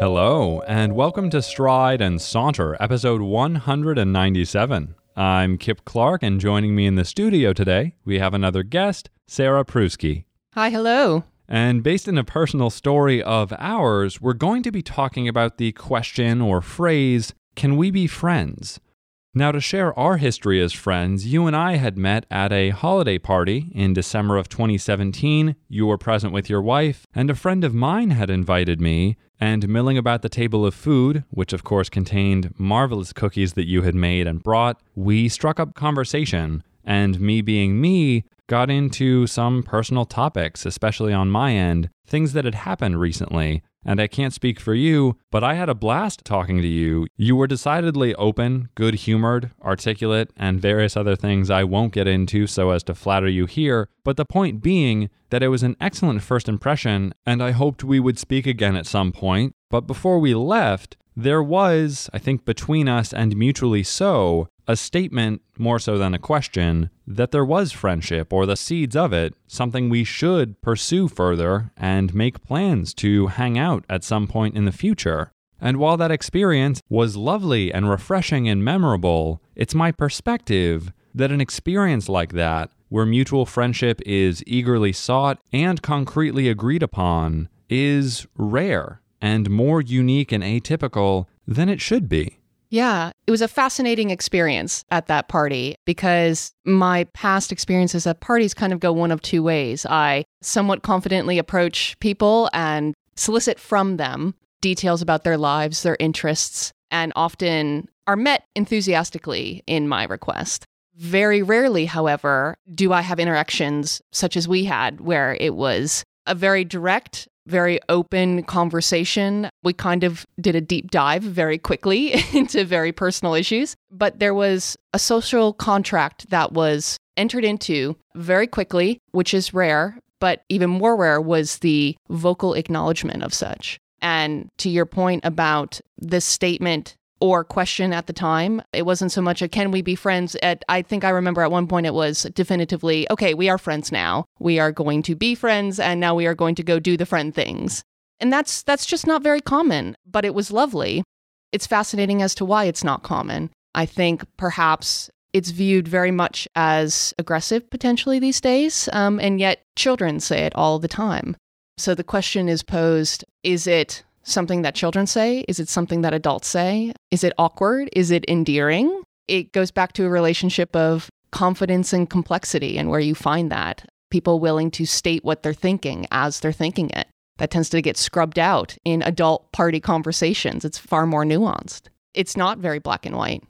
Hello, and welcome to Stride and Saunter, episode 197. I'm Kip Clark, and joining me in the studio today, we have another guest, Sarah Prusky. Hi, hello. And based in a personal story of ours, we're going to be talking about the question or phrase, can we be friends? Now, to share our history as friends, you and I had met at a holiday party in December of 2017. You were present with your wife, and a friend of mine had invited me. And milling about the table of food, which of course contained marvelous cookies that you had made and brought, we struck up conversation. And me being me, got into some personal topics, especially on my end, things that had happened recently and I can't speak for you, but I had a blast talking to you. You were decidedly open, good humored, articulate, and various other things I won't get into so as to flatter you here. But the point being that it was an excellent first impression, and I hoped we would speak again at some point. But before we left, there was, I think, between us and mutually so, a statement more so than a question that there was friendship or the seeds of it, something we should pursue further and make plans to hang out at some point in the future. And while that experience was lovely and refreshing and memorable, it's my perspective that an experience like that, where mutual friendship is eagerly sought and concretely agreed upon, is rare and more unique and atypical than it should be. Yeah, it was a fascinating experience at that party because my past experiences at parties kind of go one of two ways. I somewhat confidently approach people and solicit from them details about their lives, their interests, and often are met enthusiastically in my request. Very rarely, however, do I have interactions such as we had, where it was a very direct very open conversation. We kind of did a deep dive very quickly into very personal issues, but there was a social contract that was entered into very quickly, which is rare, but even more rare was the vocal acknowledgement of such. And to your point about this statement or question at the time. It wasn't so much a can we be friends at I think I remember at one point it was definitively okay, we are friends now. We are going to be friends and now we are going to go do the friend things. And that's that's just not very common, but it was lovely. It's fascinating as to why it's not common. I think perhaps it's viewed very much as aggressive potentially these days, um, and yet children say it all the time. So the question is posed is it something that children say? Is it something that adults say? Is it awkward? Is it endearing? It goes back to a relationship of confidence and complexity and where you find that. People willing to state what they're thinking as they're thinking it. That tends to get scrubbed out in adult party conversations. It's far more nuanced. It's not very black and white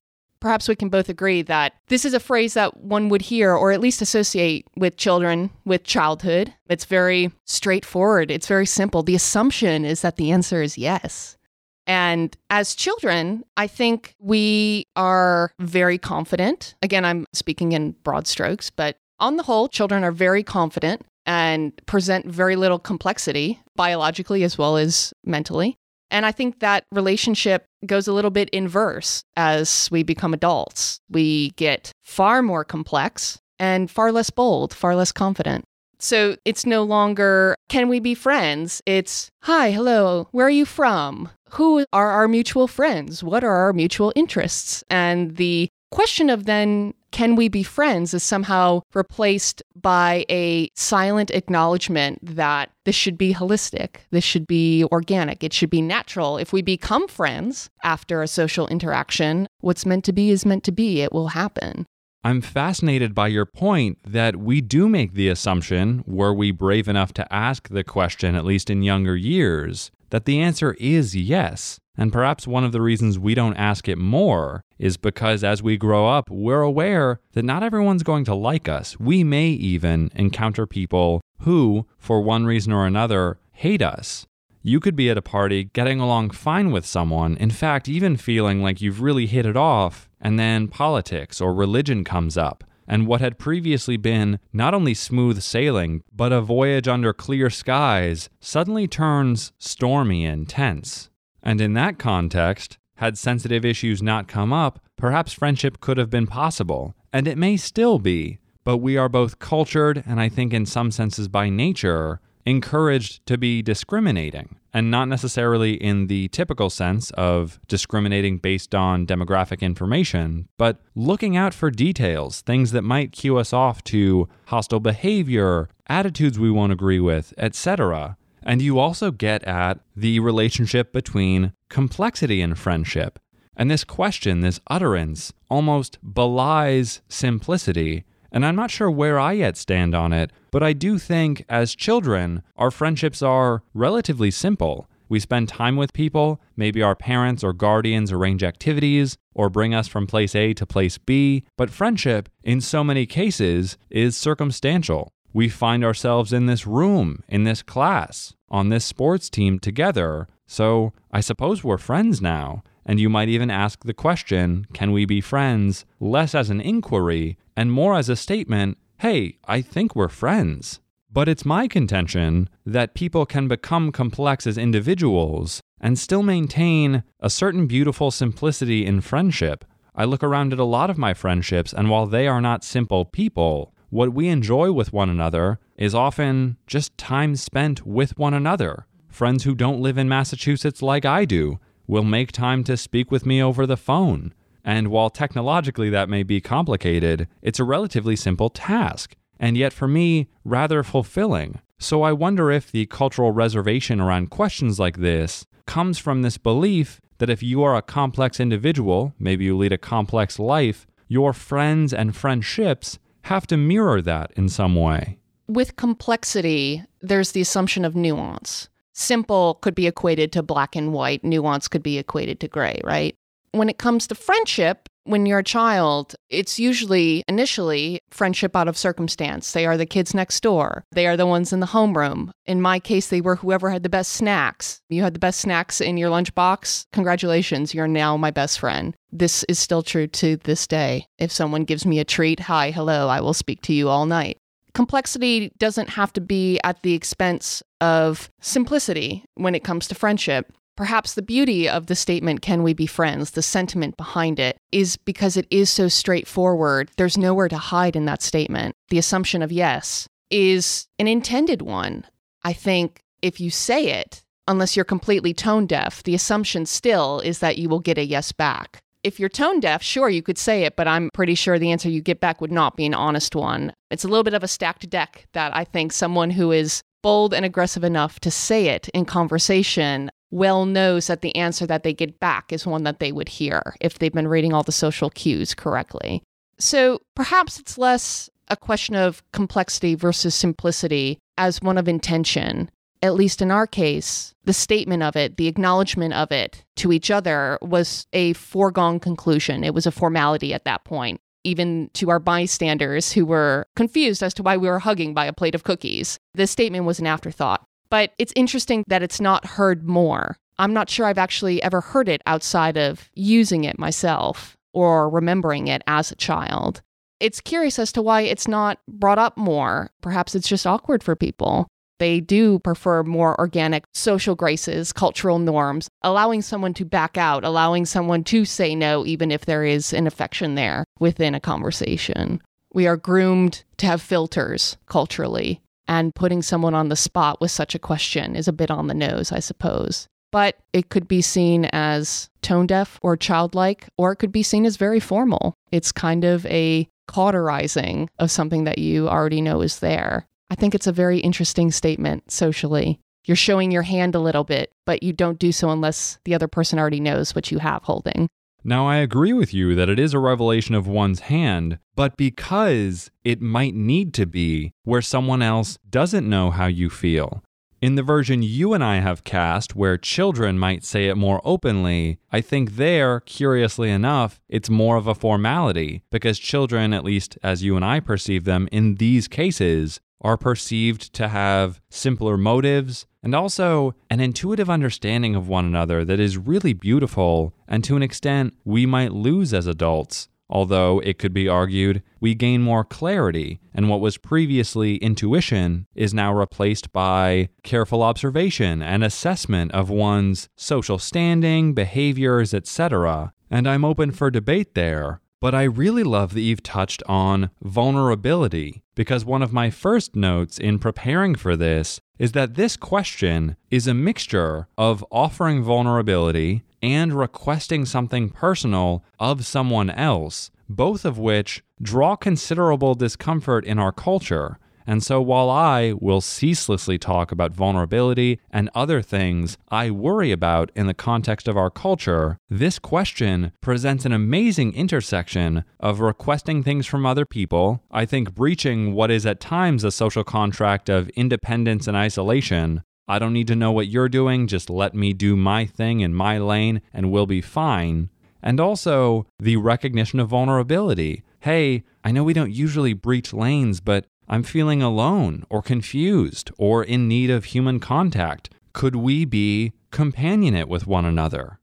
perhaps we can both agree that this is a phrase that one would hear or at least associate with children, with childhood. It's very straightforward, it's very simple. The assumption is that the answer is yes. And as children, I think we are very confident. Again, I'm speaking in broad strokes, but on the whole, children are very confident and present very little complexity biologically as well as mentally. And I think that relationship goes a little bit inverse as we become adults. We get far more complex and far less bold, far less confident. So it's no longer, can we be friends? It's, hi, hello, where are you from? Who are our mutual friends? What are our mutual interests? And the question of then can we be friends is somehow replaced by a silent acknowledgement that this should be holistic, this should be organic, it should be natural. If we become friends after a social interaction, what's meant to be is meant to be, it will happen. I'm fascinated by your point that we do make the assumption, were we brave enough to ask the question, at least in younger years, that the answer is yes. And perhaps one of the reasons we don't ask it more is because as we grow up, we're aware that not everyone's going to like us. We may even encounter people who, for one reason or another, hate us. You could be at a party getting along fine with someone, in fact, even feeling like you've really hit it off, and then politics or religion comes up. And what had previously been not only smooth sailing, but a voyage under clear skies, suddenly turns stormy and tense. And in that context, had sensitive issues not come up, perhaps friendship could have been possible, and it may still be. But we are both cultured, and I think in some senses by nature, encouraged to be discriminating, and not necessarily in the typical sense of discriminating based on demographic information, but looking out for details, things that might cue us off to hostile behavior, attitudes we won't agree with, etc. And you also get at the relationship between complexity and friendship. And this question, this utterance, almost belies simplicity and I'm not sure where I yet stand on it, but I do think as children, our friendships are relatively simple. We spend time with people, maybe our parents or guardians arrange activities or bring us from place A to place B, but friendship, in so many cases, is circumstantial. We find ourselves in this room, in this class, on this sports team together, so I suppose we're friends now. And you might even ask the question, can we be friends, less as an inquiry and more as a statement, hey, I think we're friends. But it's my contention that people can become complex as individuals and still maintain a certain beautiful simplicity in friendship. I look around at a lot of my friendships, and while they are not simple people, what we enjoy with one another is often just time spent with one another. Friends who don't live in Massachusetts like I do will make time to speak with me over the phone. And while technologically that may be complicated, it's a relatively simple task, and yet for me, rather fulfilling. So I wonder if the cultural reservation around questions like this comes from this belief that if you are a complex individual, maybe you lead a complex life, your friends and friendships have to mirror that in some way. With complexity, there's the assumption of nuance. Simple could be equated to black and white, nuance could be equated to gray, right? when it comes to friendship, when you're a child, it's usually initially friendship out of circumstance. They are the kids next door. They are the ones in the homeroom. In my case, they were whoever had the best snacks. You had the best snacks in your lunchbox. Congratulations, you're now my best friend. This is still true to this day. If someone gives me a treat, hi, hello, I will speak to you all night. Complexity doesn't have to be at the expense of simplicity when it comes to friendship. Perhaps the beauty of the statement, Can we be friends? the sentiment behind it is because it is so straightforward. There's nowhere to hide in that statement. The assumption of yes is an intended one. I think if you say it, unless you're completely tone deaf, the assumption still is that you will get a yes back. If you're tone deaf, sure, you could say it, but I'm pretty sure the answer you get back would not be an honest one. It's a little bit of a stacked deck that I think someone who is bold and aggressive enough to say it in conversation well knows that the answer that they get back is one that they would hear if they've been reading all the social cues correctly. So perhaps it's less a question of complexity versus simplicity as one of intention. At least in our case, the statement of it, the acknowledgement of it to each other was a foregone conclusion. It was a formality at that point even to our bystanders who were confused as to why we were hugging by a plate of cookies. The statement was an afterthought. But it's interesting that it's not heard more. I'm not sure I've actually ever heard it outside of using it myself or remembering it as a child. It's curious as to why it's not brought up more. Perhaps it's just awkward for people. They do prefer more organic social graces, cultural norms, allowing someone to back out, allowing someone to say no, even if there is an affection there within a conversation. We are groomed to have filters culturally and putting someone on the spot with such a question is a bit on the nose, I suppose. But it could be seen as tone deaf or childlike, or it could be seen as very formal. It's kind of a cauterizing of something that you already know is there. I think it's a very interesting statement socially. You're showing your hand a little bit, but you don't do so unless the other person already knows what you have holding. Now, I agree with you that it is a revelation of one's hand, but because it might need to be where someone else doesn't know how you feel. In the version you and I have cast, where children might say it more openly, I think there, curiously enough, it's more of a formality, because children, at least as you and I perceive them in these cases, are perceived to have simpler motives and also an intuitive understanding of one another that is really beautiful and to an extent we might lose as adults although it could be argued we gain more clarity, and what was previously intuition is now replaced by careful observation and assessment of one's social standing, behaviors, etc. And I'm open for debate there. But I really love that you've touched on vulnerability because one of my first notes in preparing for this is that this question is a mixture of offering vulnerability and requesting something personal of someone else, both of which draw considerable discomfort in our culture. And so, while I will ceaselessly talk about vulnerability and other things I worry about in the context of our culture, this question presents an amazing intersection of requesting things from other people, I think breaching what is at times a social contract of independence and isolation. I don't need to know what you're doing, just let me do my thing in my lane and we'll be fine. And also the recognition of vulnerability. Hey, I know we don't usually breach lanes, but I'm feeling alone or confused or in need of human contact. Could we be companionate with one another?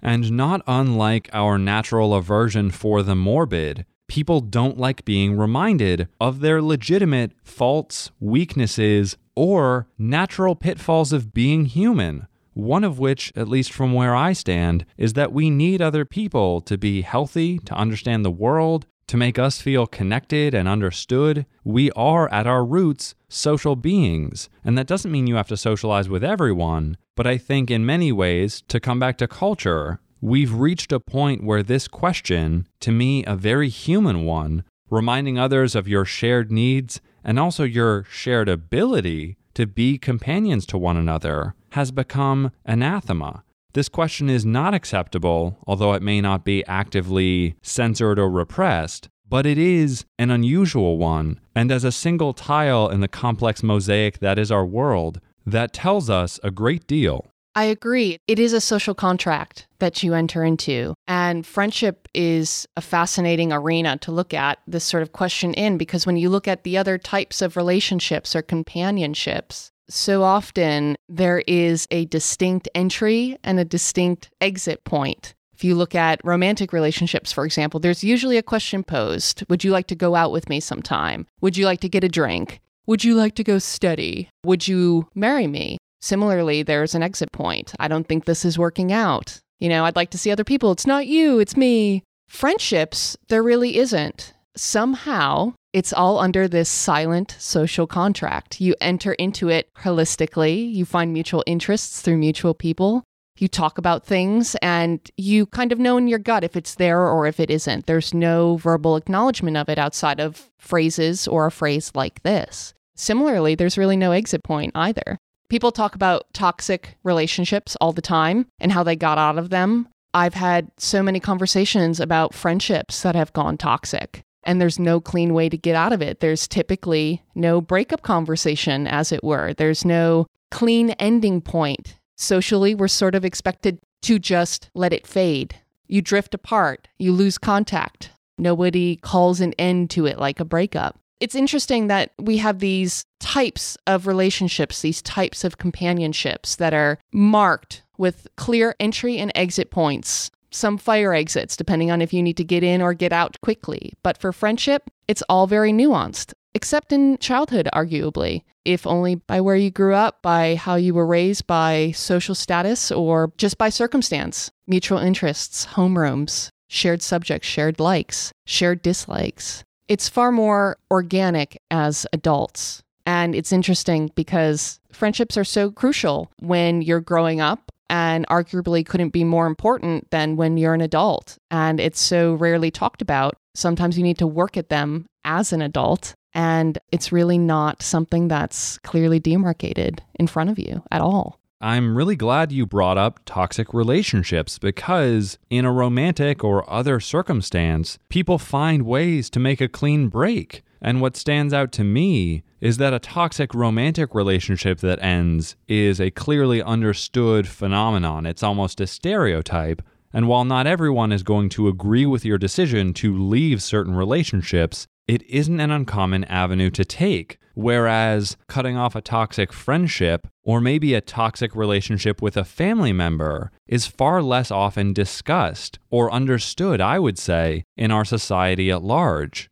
And not unlike our natural aversion for the morbid, people don't like being reminded of their legitimate faults, weaknesses, or natural pitfalls of being human. One of which, at least from where I stand, is that we need other people to be healthy, to understand the world, to make us feel connected and understood. We are, at our roots, social beings. And that doesn't mean you have to socialize with everyone, but I think in many ways, to come back to culture, we've reached a point where this question, to me, a very human one, reminding others of your shared needs and also your shared ability to be companions to one another, has become anathema. This question is not acceptable, although it may not be actively censored or repressed, but it is an unusual one. And as a single tile in the complex mosaic that is our world, that tells us a great deal. I agree. It is a social contract that you enter into. And friendship is a fascinating arena to look at this sort of question in because when you look at the other types of relationships or companionships, so often there is a distinct entry and a distinct exit point. If you look at romantic relationships, for example, there's usually a question posed Would you like to go out with me sometime? Would you like to get a drink? Would you like to go study? Would you marry me? Similarly, there's an exit point. I don't think this is working out. You know, I'd like to see other people. It's not you, it's me. Friendships, there really isn't. Somehow, it's all under this silent social contract. You enter into it holistically, you find mutual interests through mutual people. You talk about things and you kind of know in your gut if it's there or if it isn't. There's no verbal acknowledgement of it outside of phrases or a phrase like this. Similarly, there's really no exit point either. People talk about toxic relationships all the time and how they got out of them. I've had so many conversations about friendships that have gone toxic and there's no clean way to get out of it. There's typically no breakup conversation, as it were. There's no clean ending point. Socially, we're sort of expected to just let it fade. You drift apart, you lose contact. Nobody calls an end to it like a breakup. It's interesting that we have these types of relationships, these types of companionships that are marked with clear entry and exit points some fire exits, depending on if you need to get in or get out quickly. But for friendship, it's all very nuanced, except in childhood, arguably, if only by where you grew up, by how you were raised, by social status, or just by circumstance. Mutual interests, homerooms, shared subjects, shared likes, shared dislikes. It's far more organic as adults. And it's interesting because friendships are so crucial when you're growing up and arguably couldn't be more important than when you're an adult. And it's so rarely talked about. Sometimes you need to work at them as an adult. And it's really not something that's clearly demarcated in front of you at all. I'm really glad you brought up toxic relationships because, in a romantic or other circumstance, people find ways to make a clean break. And what stands out to me is that a toxic romantic relationship that ends is a clearly understood phenomenon. It's almost a stereotype. And while not everyone is going to agree with your decision to leave certain relationships, it isn't an uncommon avenue to take. Whereas cutting off a toxic friendship or maybe a toxic relationship with a family member is far less often discussed or understood, I would say, in our society at large.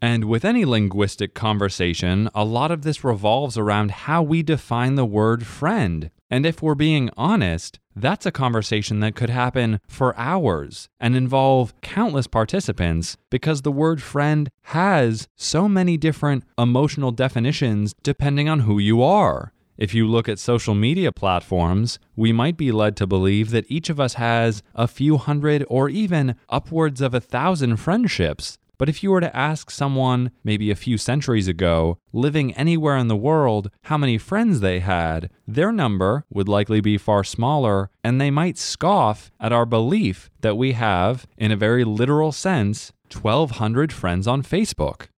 And with any linguistic conversation, a lot of this revolves around how we define the word friend. And if we're being honest, that's a conversation that could happen for hours and involve countless participants because the word friend has so many different emotional definitions depending on who you are. If you look at social media platforms, we might be led to believe that each of us has a few hundred or even upwards of a thousand friendships. But if you were to ask someone, maybe a few centuries ago, living anywhere in the world, how many friends they had, their number would likely be far smaller, and they might scoff at our belief that we have, in a very literal sense, 1,200 friends on Facebook.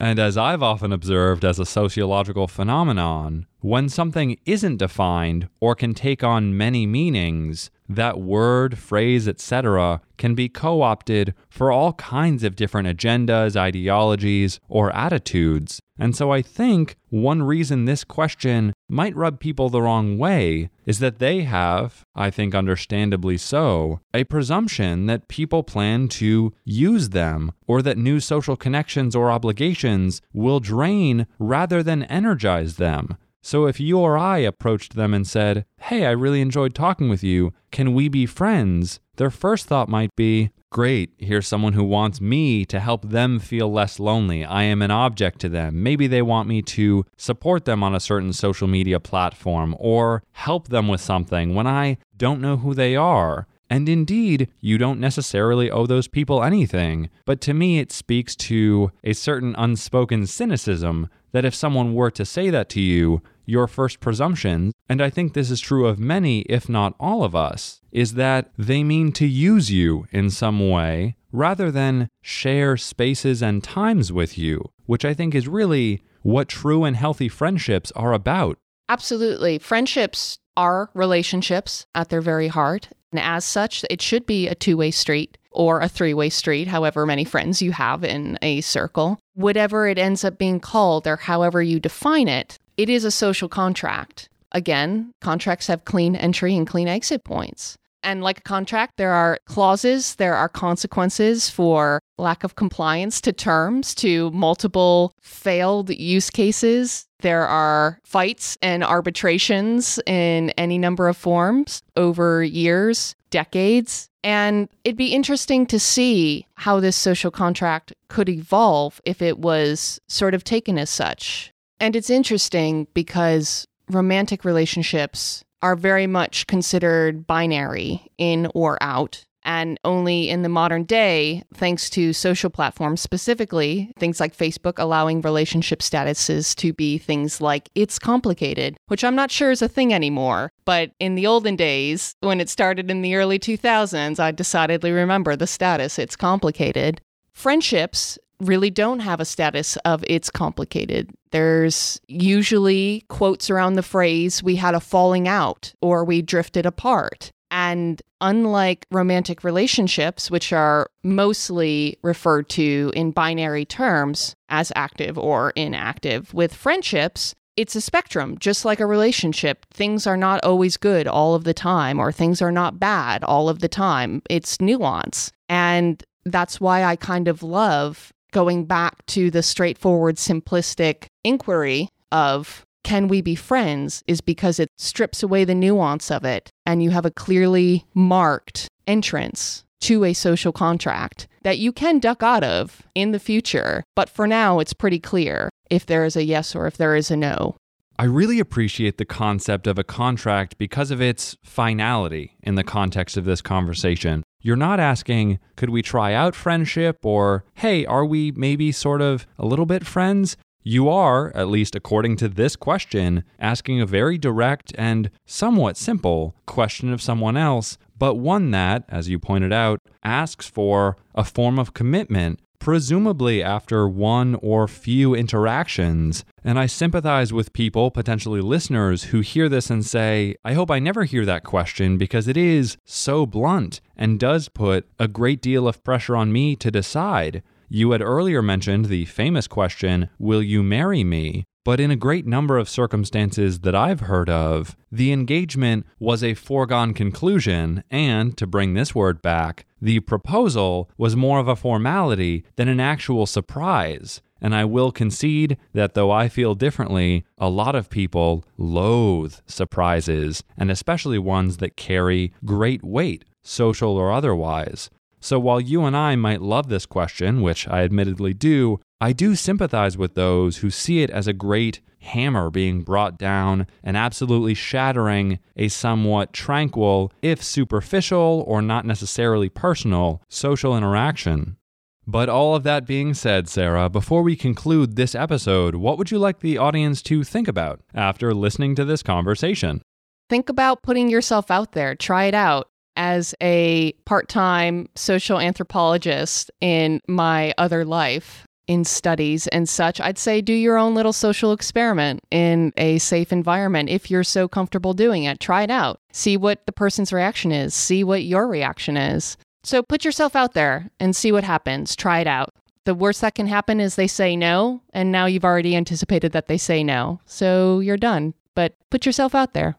And as I've often observed as a sociological phenomenon, when something isn't defined or can take on many meanings, that word, phrase, etc., can be co opted for all kinds of different agendas, ideologies, or attitudes. And so I think one reason this question might rub people the wrong way is that they have, I think understandably so, a presumption that people plan to use them or that new social connections or obligations will drain rather than energize them. So if you or I approached them and said, Hey, I really enjoyed talking with you, can we be friends? Their first thought might be, Great, here's someone who wants me to help them feel less lonely. I am an object to them. Maybe they want me to support them on a certain social media platform or help them with something when I don't know who they are. And indeed, you don't necessarily owe those people anything. But to me, it speaks to a certain unspoken cynicism that if someone were to say that to you, your first presumption, and I think this is true of many, if not all of us, is that they mean to use you in some way rather than share spaces and times with you, which I think is really what true and healthy friendships are about. Absolutely. Friendships are relationships at their very heart. And as such, it should be a two way street or a three way street, however many friends you have in a circle. Whatever it ends up being called or however you define it, it is a social contract. Again, contracts have clean entry and clean exit points. And like a contract, there are clauses, there are consequences for lack of compliance to terms, to multiple failed use cases. There are fights and arbitrations in any number of forms over years, decades. And it'd be interesting to see how this social contract could evolve if it was sort of taken as such. And it's interesting because romantic relationships are very much considered binary, in or out. And only in the modern day, thanks to social platforms specifically, things like Facebook allowing relationship statuses to be things like it's complicated, which I'm not sure is a thing anymore. But in the olden days, when it started in the early 2000s, I decidedly remember the status it's complicated. Friendships really don't have a status of it's complicated. There's usually quotes around the phrase, we had a falling out or we drifted apart. And unlike romantic relationships, which are mostly referred to in binary terms as active or inactive, with friendships, it's a spectrum, just like a relationship. Things are not always good all of the time, or things are not bad all of the time. It's nuance. And that's why I kind of love going back to the straightforward, simplistic inquiry of can we be friends is because it strips away the nuance of it and you have a clearly marked entrance to a social contract that you can duck out of in the future. But for now, it's pretty clear if there is a yes or if there is a no. I really appreciate the concept of a contract because of its finality in the context of this conversation. You're not asking, could we try out friendship or, hey, are we maybe sort of a little bit friends? You are, at least according to this question, asking a very direct and somewhat simple question of someone else, but one that, as you pointed out, asks for a form of commitment presumably after one or few interactions. And I sympathize with people, potentially listeners, who hear this and say, I hope I never hear that question because it is so blunt and does put a great deal of pressure on me to decide. You had earlier mentioned the famous question, Will you marry me? But in a great number of circumstances that I've heard of, the engagement was a foregone conclusion, and, to bring this word back, the proposal was more of a formality than an actual surprise. And I will concede that though I feel differently, a lot of people loathe surprises, and especially ones that carry great weight, social or otherwise. So while you and I might love this question, which I admittedly do, I do sympathize with those who see it as a great hammer being brought down and absolutely shattering a somewhat tranquil, if superficial or not necessarily personal, social interaction. But all of that being said, Sarah, before we conclude this episode, what would you like the audience to think about after listening to this conversation? Think about putting yourself out there, try it out as a part time social anthropologist in my other life in studies and such, I'd say do your own little social experiment in a safe environment if you're so comfortable doing it. Try it out. See what the person's reaction is, see what your reaction is. So put yourself out there and see what happens. Try it out. The worst that can happen is they say no, and now you've already anticipated that they say no. So you're done. But put yourself out there.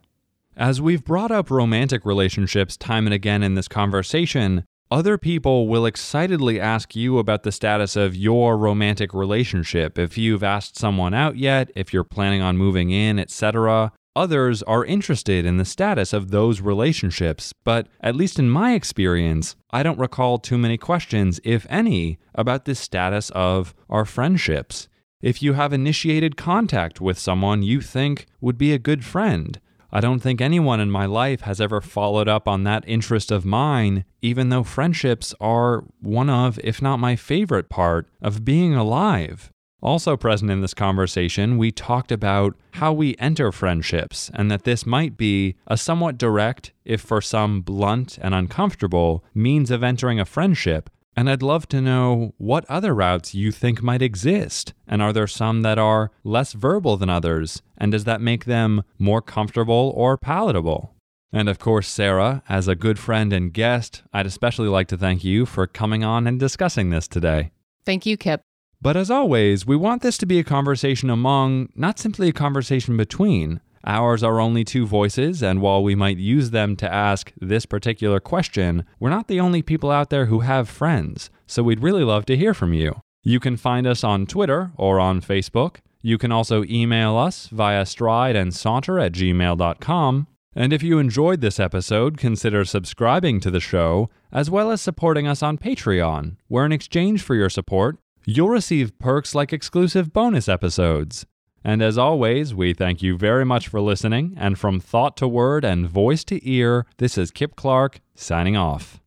As we've brought up romantic relationships time and again in this conversation, other people will excitedly ask you about the status of your romantic relationship. If you've asked someone out yet, if you're planning on moving in, etc. Others are interested in the status of those relationships, but at least in my experience, I don't recall too many questions, if any, about the status of our friendships. If you have initiated contact with someone you think would be a good friend, I don't think anyone in my life has ever followed up on that interest of mine, even though friendships are one of, if not my favorite part, of being alive. Also present in this conversation, we talked about how we enter friendships and that this might be a somewhat direct, if for some blunt and uncomfortable, means of entering a friendship and I'd love to know what other routes you think might exist. And are there some that are less verbal than others? And does that make them more comfortable or palatable? And of course, Sarah, as a good friend and guest, I'd especially like to thank you for coming on and discussing this today. Thank you, Kip. But as always, we want this to be a conversation among, not simply a conversation between. Ours are only two voices, and while we might use them to ask this particular question, we're not the only people out there who have friends, so we'd really love to hear from you. You can find us on Twitter or on Facebook. You can also email us via stride and saunter at gmail.com. And if you enjoyed this episode, consider subscribing to the show, as well as supporting us on Patreon, where in exchange for your support, you'll receive perks like exclusive bonus episodes. And as always, we thank you very much for listening. And from thought to word and voice to ear, this is Kip Clark signing off.